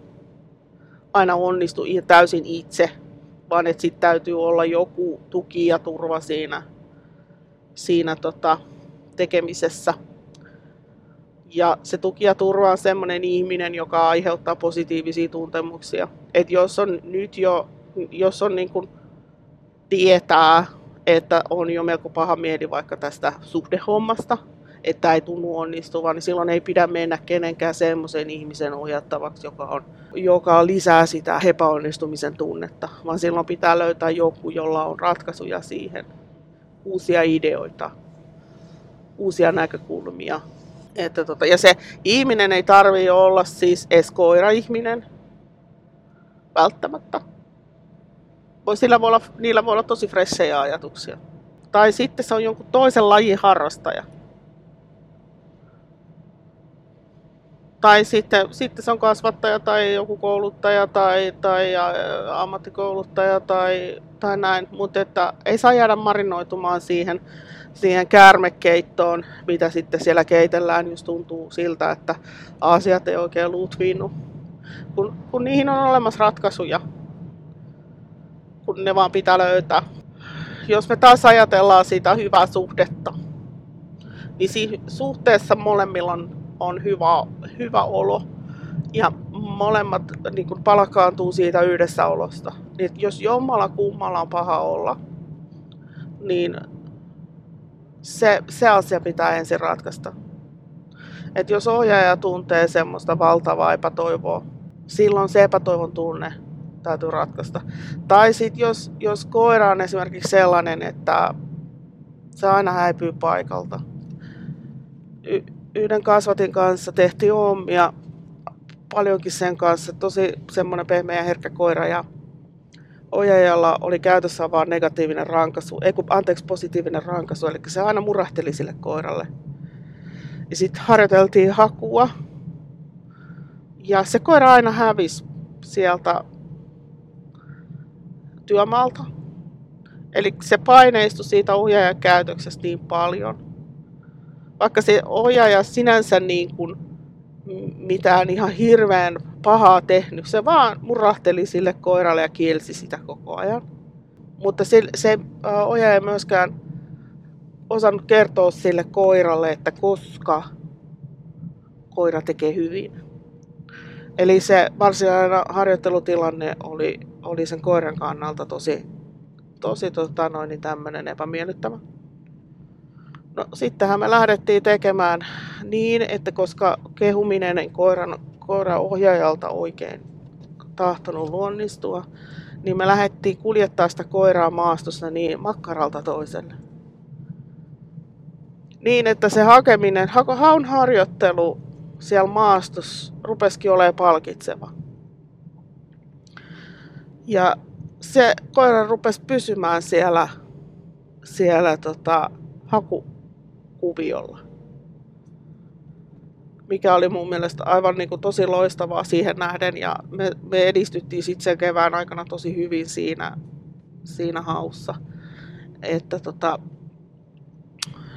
aina onnistu täysin itse, vaan että sitten täytyy olla joku tuki ja turva siinä, siinä tota, tekemisessä. Ja se tuki ja turva on semmoinen ihminen, joka aiheuttaa positiivisia tuntemuksia. Et jos on nyt jo, jos on niin kuin tietää, että on jo melko paha mieli vaikka tästä suhdehommasta, että ei tunnu onnistuvan, niin silloin ei pidä mennä kenenkään semmoisen ihmisen ohjattavaksi, joka, on, joka lisää sitä epäonnistumisen tunnetta, vaan silloin pitää löytää joku, jolla on ratkaisuja siihen, uusia ideoita, uusia näkökulmia. Että tota, ja se ihminen ei tarvitse olla siis edes koira-ihminen, välttämättä. Voi, sillä voi olla, niillä voi olla tosi fressejä ajatuksia. Tai sitten se on jonkun toisen lajin harrastaja. Tai sitten, sitten se on kasvattaja tai joku kouluttaja tai, tai ammattikouluttaja tai, tai näin. Mutta ei saa jäädä marinoitumaan siihen, siihen käärmekeittoon, mitä sitten siellä keitellään, jos tuntuu siltä, että asiat ei oikein luutviinnu. Kun, kun niihin on olemassa ratkaisuja, kun ne vaan pitää löytää. Jos me taas ajatellaan sitä hyvää suhdetta, niin siinä suhteessa molemmilla on on hyvä, hyvä olo ja molemmat niin kuin palkaantuu siitä yhdessäolosta. Niin jos jommalla kummalla on paha olla, niin se, se asia pitää ensin ratkaista. Et jos ohjaaja tuntee semmoista valtavaa epätoivoa, silloin se epätoivon tunne täytyy ratkaista. Tai sitten jos, jos koira on esimerkiksi sellainen, että se aina häipyy paikalta. Y- yhden kasvatin kanssa tehtiin omia paljonkin sen kanssa. Tosi semmoinen pehmeä ja herkkä koira ja ohjaajalla oli käytössä vain negatiivinen rankasu, ei kun, anteeksi, positiivinen rankasu, eli se aina murahteli sille koiralle. Ja sitten harjoiteltiin hakua. Ja se koira aina hävisi sieltä työmaalta. Eli se paineistui siitä ohjaajan käytöksestä niin paljon, vaikka se ohjaaja sinänsä niin kuin mitään ihan hirveän pahaa tehnyt, se vaan murahteli sille koiralle ja kielsi sitä koko ajan. Mutta se, se ohjaaja ei myöskään osannut kertoa sille koiralle, että koska koira tekee hyvin. Eli se varsinainen harjoittelutilanne oli, oli sen koiran kannalta tosi, tosi tota noin, niin tämmöinen epämiellyttävä. No sittenhän me lähdettiin tekemään niin, että koska kehuminen koiran, koiran ohjaajalta oikein tahtonut luonnistua, niin me lähdettiin kuljettaa sitä koiraa maastossa niin makkaralta toiselle. Niin, että se hakeminen, haun harjoittelu siellä maastossa rupesikin olemaan palkitseva. Ja se koira rupesi pysymään siellä, siellä tota, haku, kuviolla. Mikä oli mun mielestä aivan niin kuin tosi loistavaa siihen nähden ja me, me edistyttiin sitten sen kevään aikana tosi hyvin siinä, siinä haussa. Että tota,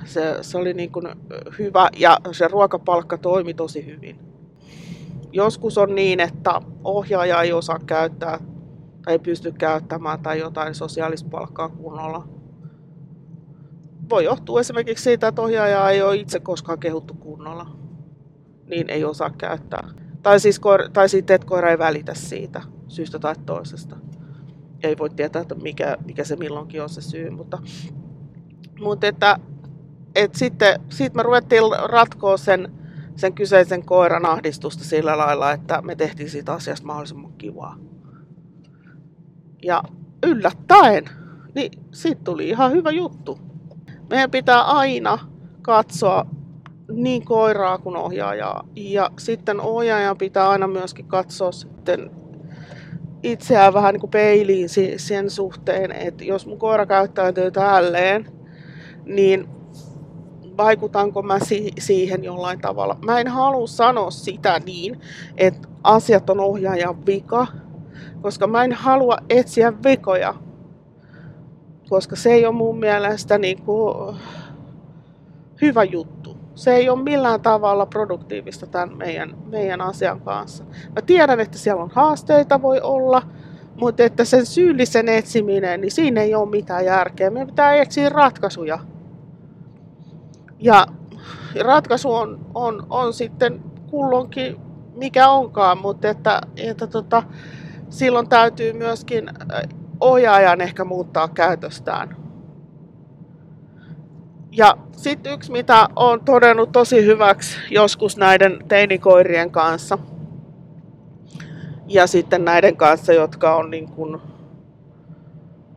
se, se oli niin kuin hyvä ja se ruokapalkka toimi tosi hyvin. Joskus on niin, että ohjaaja ei osaa käyttää tai ei pysty käyttämään tai jotain sosiaalista palkkaa kunnolla voi johtua esimerkiksi siitä, että ohjaaja ei ole itse koskaan kehuttu kunnolla, niin ei osaa käyttää. Tai, siis koira, tai sitten, että koira ei välitä siitä syystä tai toisesta. Ei voi tietää, että mikä, mikä se milloinkin on se syy, mutta, mutta että, että sitten siitä me ruvettiin ratkoa sen, sen kyseisen koiran ahdistusta sillä lailla, että me tehtiin siitä asiasta mahdollisimman kivaa. Ja yllättäen, niin siitä tuli ihan hyvä juttu. Meidän pitää aina katsoa niin koiraa kuin ohjaajaa. Ja sitten ohjaajan pitää aina myöskin katsoa sitten itseään vähän niin kuin peiliin sen suhteen, että jos mun koira käyttäytyy tälleen, niin vaikutanko mä si- siihen jollain tavalla. Mä en halua sanoa sitä niin, että asiat on ohjaajan vika, koska mä en halua etsiä vikoja, koska se ei ole mun mielestä niin kuin hyvä juttu. Se ei ole millään tavalla produktiivista tämän meidän, meidän asian kanssa. Mä tiedän, että siellä on haasteita voi olla, mutta että sen syyllisen etsiminen, niin siinä ei ole mitään järkeä. Meidän pitää etsiä ratkaisuja. Ja ratkaisu on, on, on sitten kulloinkin mikä onkaan, mutta että, että tota, silloin täytyy myöskin ohjaajan ehkä muuttaa käytöstään. Ja sitten yksi, mitä on todennut tosi hyväksi joskus näiden teinikoirien kanssa, ja sitten näiden kanssa, jotka on niin kuin,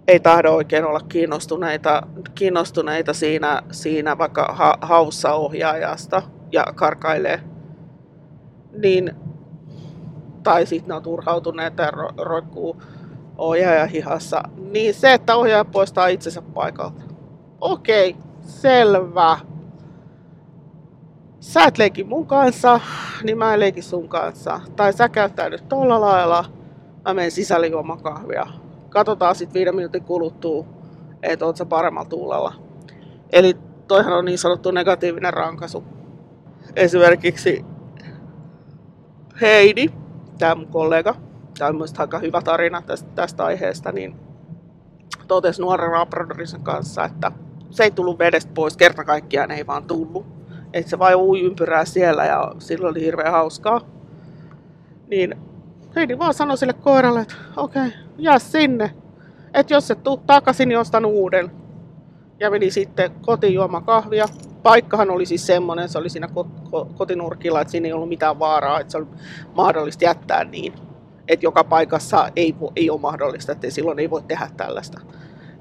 ei tahdo oikein olla kiinnostuneita, kiinnostuneita siinä, siinä vaikka ha, haussa ohjaajasta ja karkailee, niin, tai sitten ne on turhautuneita ja ro, roikkuu ohjaaja hihassa, niin se, että ohjaaja poistaa itsensä paikalta. Okei, selvä. Sä et leiki mun kanssa, niin mä en leiki sun kanssa. Tai sä käyttäydyt tolla lailla, mä menen sisälle juomaan kahvia. Katsotaan sitten viiden minuutin kuluttua, että oot sä paremmalla tuulella. Eli toihan on niin sanottu negatiivinen rankaisu. Esimerkiksi Heidi, tämä mun kollega, tämä on myös aika hyvä tarina tästä, tästä aiheesta, niin totesi nuoren Labradorisen kanssa, että se ei tullut vedestä pois, kerta kaikkiaan ei vaan tullut. Että se vain ui ympyrää siellä ja silloin oli hirveän hauskaa. Niin Heidi vaan sanoi sille koiralle, että okei, okay, jää sinne. Että jos et tuu takaisin, niin ostan uuden. Ja meni sitten kotiin juomaan kahvia. Paikkahan oli siis semmoinen, se oli siinä kotinurkilla, että siinä ei ollut mitään vaaraa, että se oli mahdollista jättää niin. Että joka paikassa ei, ei ole mahdollista, että silloin ei voi tehdä tällaista.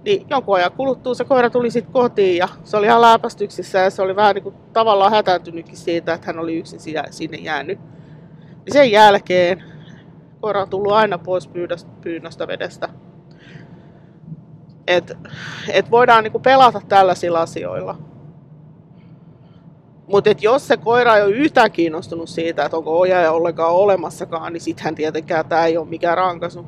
Niin jonkun ajan kuluttua se koira tuli sitten kotiin ja se oli ihan läpästyksissä ja se oli vähän niin kuin tavallaan hätääntynytkin siitä, että hän oli yksin sinne jäänyt. Niin sen jälkeen koira on tullut aina pois pyynnöstä, vedestä. Et, et voidaan niinku pelata tällaisilla asioilla. Mutta jos se koira ei ole yhtään kiinnostunut siitä, että onko ohjaaja ollenkaan olemassakaan, niin sittenhän tietenkään tämä ei ole mikään rankaisu.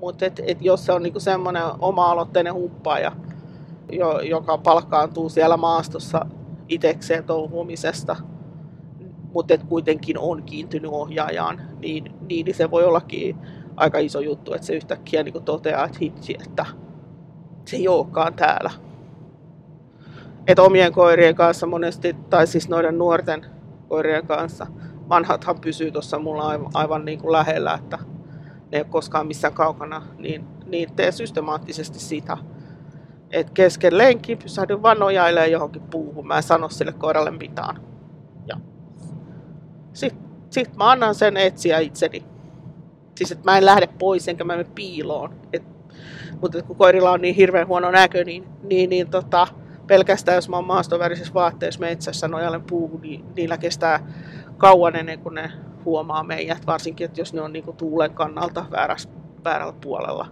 Mutta et, et jos se on niinku semmoinen oma-aloitteinen humppaaja, jo, joka palkkaantuu siellä maastossa itekseen touhumisesta, mutta kuitenkin on kiintynyt ohjaajaan, niin, niin se voi ollakin aika iso juttu, että se yhtäkkiä niin toteaa, että hitsi, että se ei olekaan täällä. Et omien koirien kanssa monesti, tai siis noiden nuorten koirien kanssa, vanhathan pysyy tuossa mulla aivan, aivan niin kuin lähellä, että ne ei ole koskaan missään kaukana, niin, niin tee systemaattisesti sitä. Et kesken lenki pysähdy vaan nojailemaan johonkin puuhun. Mä en sano sille koiralle mitään. Ja sitten sit mä annan sen etsiä itseni. Siis että mä en lähde pois enkä mä mene piiloon. Et, mutta kun koirilla on niin hirveän huono näkö, niin, niin, niin tota, pelkästään jos mä oon maastovärisessä vaatteessa metsässä nojailen puuhun, niin niillä kestää kauan ennen kuin ne huomaa meidät, varsinkin että jos ne on niinku tuulen kannalta väärässä, väärällä puolella.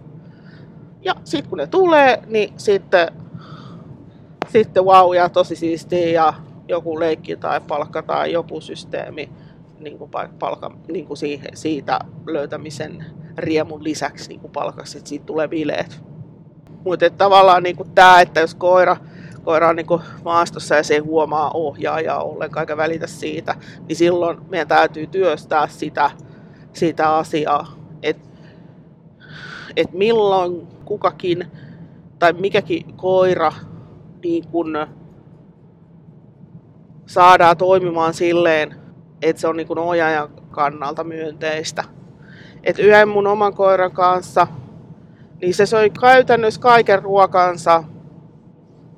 Ja sitten kun ne tulee, niin sitten, sitten wow ja tosi siistiä ja joku leikki tai palkka tai joku systeemi niin kuin palka, niin kuin siitä löytämisen riemun lisäksi niin kuin palkaksi, että siitä tulee bileet. Mutta tavallaan niin kuin tämä, että jos koira, koira on niin maastossa ja se ei huomaa ohjaajaa ollenkaan eikä välitä siitä, niin silloin meidän täytyy työstää sitä, sitä asiaa, että et milloin kukakin tai mikäkin koira niin kun saadaan toimimaan silleen, että se on niin ohjaajan kannalta myönteistä. Et yhden mun oman koiran kanssa, niin se söi käytännössä kaiken ruokansa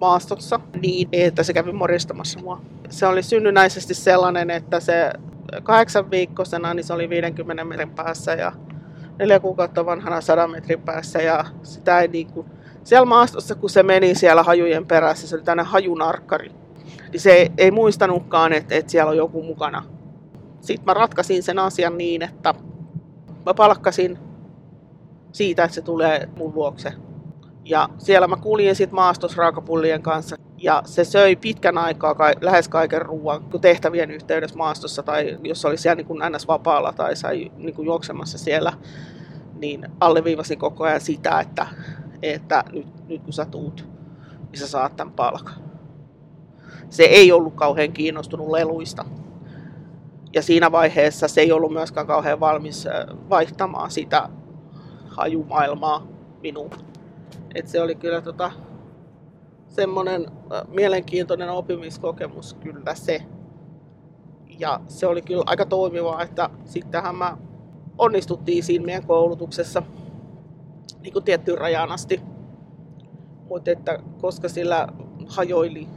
maastossa niin, että se kävi moristamassa mua. se oli synnynnäisesti sellainen, että se kahdeksan viikkoisena niin se oli 50 metrin päässä ja neljä kuukautta vanhana 100 metrin päässä ja sitä ei niin kuin, siellä maastossa kun se meni siellä hajujen perässä, se oli tänne hajunarkkari, niin se ei, ei muistanutkaan, että, että siellä on joku mukana. Sitten mä ratkaisin sen asian niin, että mä palkkasin siitä, että se tulee mun luokse. Ja siellä mä kuljin sitten maastos raakapullien kanssa. Ja se söi pitkän aikaa ka- lähes kaiken ruoan tehtävien yhteydessä maastossa tai jos oli siellä niin kuin NS-vapaalla tai sai niin kuin juoksemassa siellä, niin alleviivasin koko ajan sitä, että, että nyt, nyt kun sä tuut, niin sä saat tämän palkan. Se ei ollut kauhean kiinnostunut leluista. Ja siinä vaiheessa se ei ollut myöskään kauhean valmis vaihtamaan sitä hajumaailmaa minuun. Et se oli kyllä tota, semmoinen mielenkiintoinen oppimiskokemus kyllä se. Ja se oli kyllä aika toimivaa, että sittenhän mä onnistuttiin siinä meidän koulutuksessa niin kuin tiettyyn rajaan asti. Mutta että koska sillä hajoili,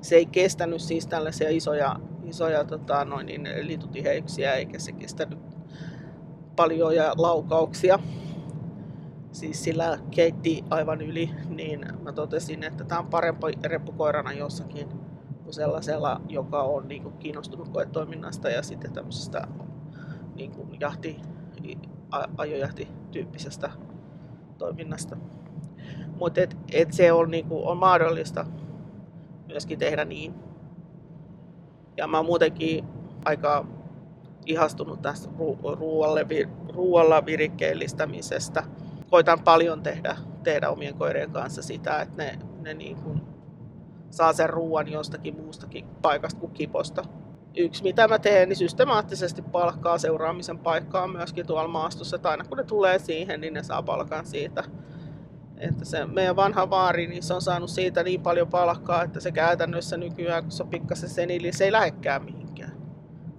se ei kestänyt siis tällaisia isoja, isoja tota, noin niin, litutiheyksiä, eikä se kestänyt paljon ja laukauksia. Siis sillä keitti aivan yli, niin mä totesin, että tämä on parempi reppukoirana jossakin kuin sellaisella, joka on niin kuin, kiinnostunut koetoiminnasta ja sitten tämmöisestä niin kuin, jahti, ajojahti-tyyppisestä toiminnasta. Mutta et, et se on, niin kuin, on mahdollista myöskin tehdä niin. Ja mä oon muutenkin aika ihastunut tästä ruoalle, ruoalla virikkeellistämisestä. Koitan paljon tehdä, tehdä omien koirien kanssa sitä, että ne, ne niin kuin saa sen ruoan jostakin muustakin paikasta kuin kiposta. Yksi mitä mä teen, niin systemaattisesti palkkaa seuraamisen paikkaa myöskin tuolla maastossa. Että aina kun ne tulee siihen, niin ne saa palkan siitä. Että se meidän vanha vaari, niin se on saanut siitä niin paljon palkkaa, että se käytännössä nykyään, kun se on pikkasen senili, se ei lähekkää mihinkään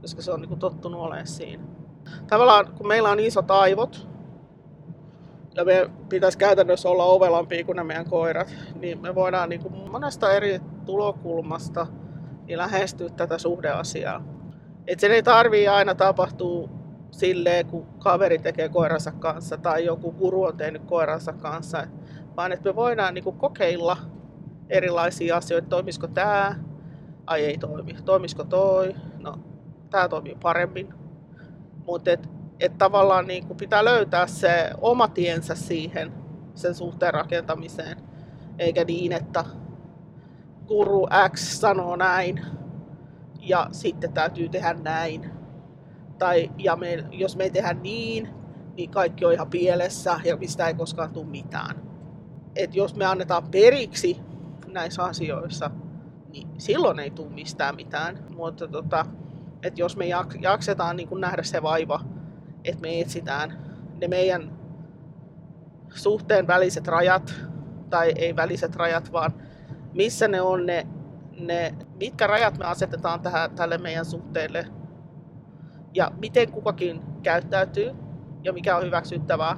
koska se on niin kuin tottunut olemaan siinä. Tavallaan kun meillä on isot aivot, ja me pitäisi käytännössä olla ovelampia kuin ne meidän koirat, niin me voidaan niin kuin monesta eri tulokulmasta niin lähestyä tätä suhdeasiaa. Et sen ei tarvii aina tapahtua silleen, kun kaveri tekee koiransa kanssa tai joku guru on tehnyt koiransa kanssa, vaan että me voidaan niin kuin kokeilla erilaisia asioita, toimisiko tämä, ai ei toimi, toimisiko toi, no tämä toimii paremmin. Mutta et, et tavallaan niin kuin pitää löytää se oma tiensä siihen, sen suhteen rakentamiseen. Eikä niin, että guru X sanoo näin ja sitten täytyy tehdä näin. Tai ja me, jos me ei tehdä niin, niin kaikki on ihan pielessä ja mistä ei koskaan tule mitään. Et jos me annetaan periksi näissä asioissa, niin silloin ei tule mistään mitään. Mutta tota, että jos me jaksetaan niin nähdä se vaiva, että me etsitään ne meidän suhteen väliset rajat, tai ei väliset rajat, vaan missä ne on ne, ne mitkä rajat me asetetaan tähän, tälle meidän suhteelle, ja miten kukakin käyttäytyy, ja mikä on hyväksyttävää.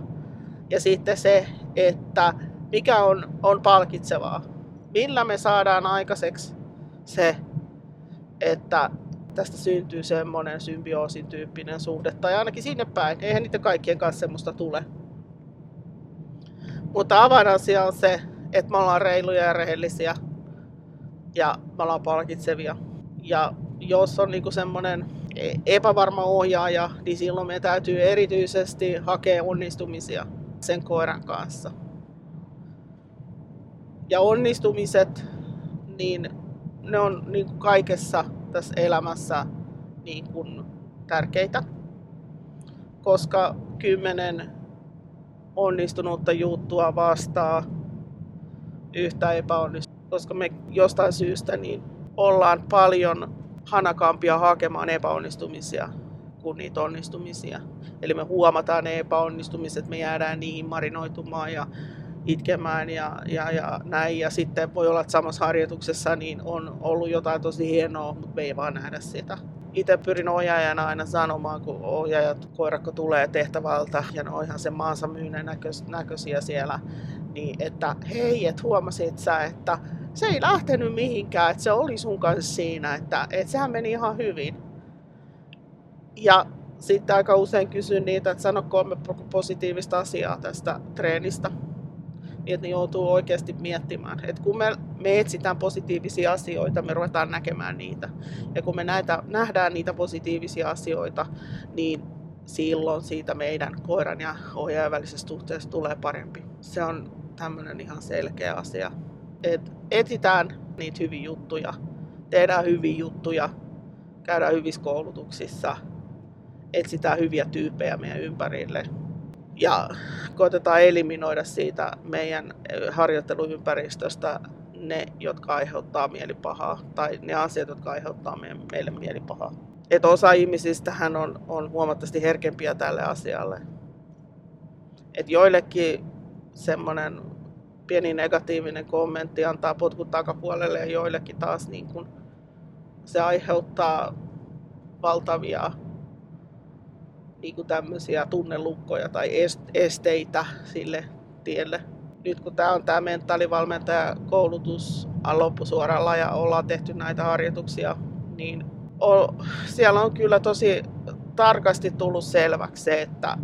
Ja sitten se, että mikä on, on palkitsevaa. Millä me saadaan aikaiseksi se, että tästä syntyy semmoinen symbioosin tyyppinen suhde, tai ainakin sinne päin. Eihän niitä kaikkien kanssa semmoista tule. Mutta avainasia on se, että me ollaan reiluja ja rehellisiä ja me ollaan palkitsevia. Ja jos on niinku semmoinen epävarma ohjaaja, niin silloin meidän täytyy erityisesti hakea onnistumisia sen koiran kanssa. Ja onnistumiset, niin ne on niin kuin kaikessa tässä elämässä niin kuin tärkeitä, koska kymmenen onnistunutta juttua vastaa yhtä epäonnistunutta, koska me jostain syystä niin ollaan paljon hanakampia hakemaan epäonnistumisia kuin niitä onnistumisia. Eli me huomataan ne epäonnistumiset, me jäädään niihin marinoitumaan ja itkemään ja, ja, ja näin. Ja sitten voi olla, että samassa harjoituksessa niin on ollut jotain tosi hienoa, mutta me ei vaan nähdä sitä. Itse pyrin ohjaajana aina sanomaan, kun ohjaajat, koirakko tulee tehtävältä ja ne on ihan sen maansa myyneen näköisiä siellä, niin että hei, et huomasit sä, että se ei lähtenyt mihinkään, että se oli sun kanssa siinä, että, että sehän meni ihan hyvin. Ja sitten aika usein kysyn niitä, että sano kolme positiivista asiaa tästä treenistä. Että ne joutuu oikeasti miettimään. Että kun me, me etsitään positiivisia asioita, me ruvetaan näkemään niitä. Ja kun me näitä, nähdään niitä positiivisia asioita, niin silloin siitä meidän koiran ja ohjaajan välisestä suhteesta tulee parempi. Se on tämmöinen ihan selkeä asia. Et etsitään niitä hyviä juttuja, tehdään hyviä juttuja, käydään hyvissä koulutuksissa, etsitään hyviä tyyppejä meidän ympärille ja koitetaan eliminoida siitä meidän harjoitteluympäristöstä ne, jotka aiheuttaa mielipahaa tai ne asiat, jotka aiheuttaa meille mielipahaa. Et osa ihmisistä hän on, on huomattavasti herkempiä tälle asialle. Et joillekin semmoinen pieni negatiivinen kommentti antaa potkut takapuolelle ja joillekin taas niin kun se aiheuttaa valtavia niin kuin tämmöisiä tunnelukkoja tai esteitä sille tielle. Nyt kun tämä on tämä mentaalivalmentajakoulutus loppusuoralla ja ollaan tehty näitä harjoituksia, niin siellä on kyllä tosi tarkasti tullut selväksi se, että,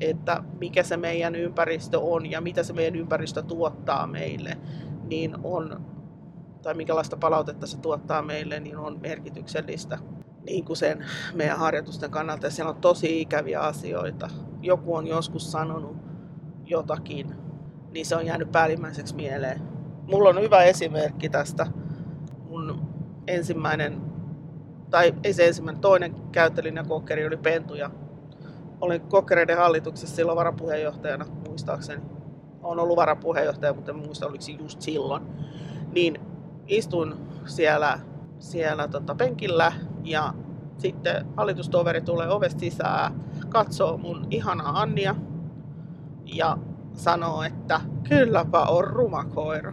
että mikä se meidän ympäristö on ja mitä se meidän ympäristö tuottaa meille, niin on, tai minkälaista palautetta se tuottaa meille, niin on merkityksellistä niin kuin sen meidän harjoitusten kannalta. Ja siellä on tosi ikäviä asioita. Joku on joskus sanonut jotakin, niin se on jäänyt päällimmäiseksi mieleen. Mulla on hyvä esimerkki tästä. Mun ensimmäinen, tai ei se ensimmäinen, toinen käyttölinja kokkeri oli pentuja. Olin kokkereiden hallituksessa silloin varapuheenjohtajana, muistaakseni. Olen ollut varapuheenjohtaja, mutta en muista oliko se just silloin. Niin istuin siellä, siellä tota penkillä ja sitten hallitustoveri tulee ovesta sisään, katsoo mun ihanaa Annia ja sanoo, että kylläpä on ruma koira.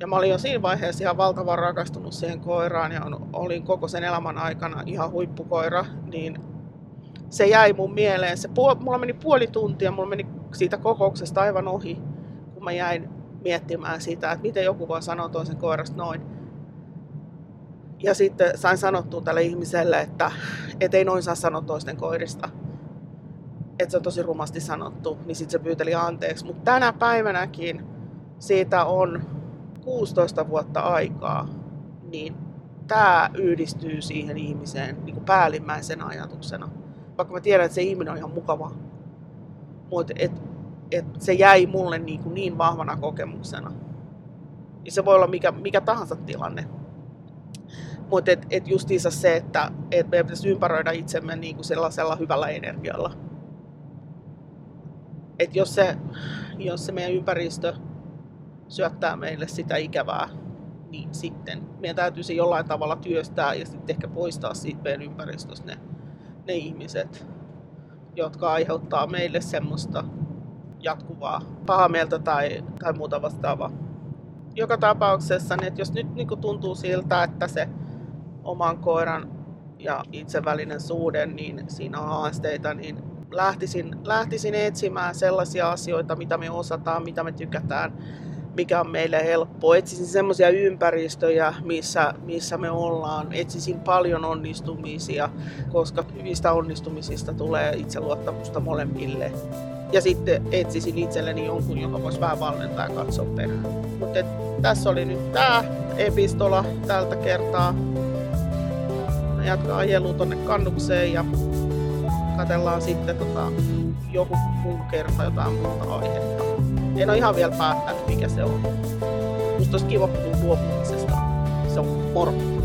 Ja mä olin jo siinä vaiheessa ihan valtavan rakastunut siihen koiraan ja olin koko sen elämän aikana ihan huippukoira, niin se jäi mun mieleen. Se puol- mulla meni puoli tuntia, mulla meni siitä kokouksesta aivan ohi, kun mä jäin miettimään sitä, että miten joku voi sanoa toisen koirasta noin. Ja sitten sain sanottua tälle ihmiselle, että et ei noin saa sanoa toisten koirista. Että se on tosi rumasti sanottu, niin sitten se pyyteli anteeksi. Mutta tänä päivänäkin siitä on 16 vuotta aikaa, niin tämä yhdistyy siihen ihmiseen niin kuin päällimmäisenä ajatuksena. Vaikka mä tiedän, että se ihminen on ihan mukava. Mutta et, et se jäi mulle niin, kuin niin vahvana kokemuksena. Ja se voi olla mikä, mikä tahansa tilanne. Mutta et, et justiinsa se, että et meidän pitäisi ympäröidä itsemme niin kuin sellaisella hyvällä energialla. Et jos se, jos se meidän ympäristö syöttää meille sitä ikävää, niin sitten meidän täytyisi jollain tavalla työstää ja sitten ehkä poistaa siitä meidän ympäristöstä ne, ne ihmiset, jotka aiheuttaa meille semmoista jatkuvaa pahaa mieltä tai, tai muuta vastaavaa. Joka tapauksessa, niin että jos nyt niin tuntuu siltä, että se oman koiran ja itse välinen suhde, niin siinä on haasteita, niin lähtisin, lähtisin etsimään sellaisia asioita, mitä me osataan, mitä me tykätään, mikä on meille helppo. Etsisin semmoisia ympäristöjä, missä, missä me ollaan. Etsisin paljon onnistumisia, koska hyvistä onnistumisista tulee itseluottamusta molemmille. Ja sitten etsisin itselleni jonkun, joka voisi vähän valmentaa ja katsoa perään. Mutta tässä oli nyt tämä epistola tältä kertaa jatkaa ajelua tonne kannukseen ja katellaan sitten tota, joku muu kerta jotain muuta aihetta. En ole ihan vielä päättänyt mikä se on. Musta olisi kiva puhua luopumisesta. Se on moro.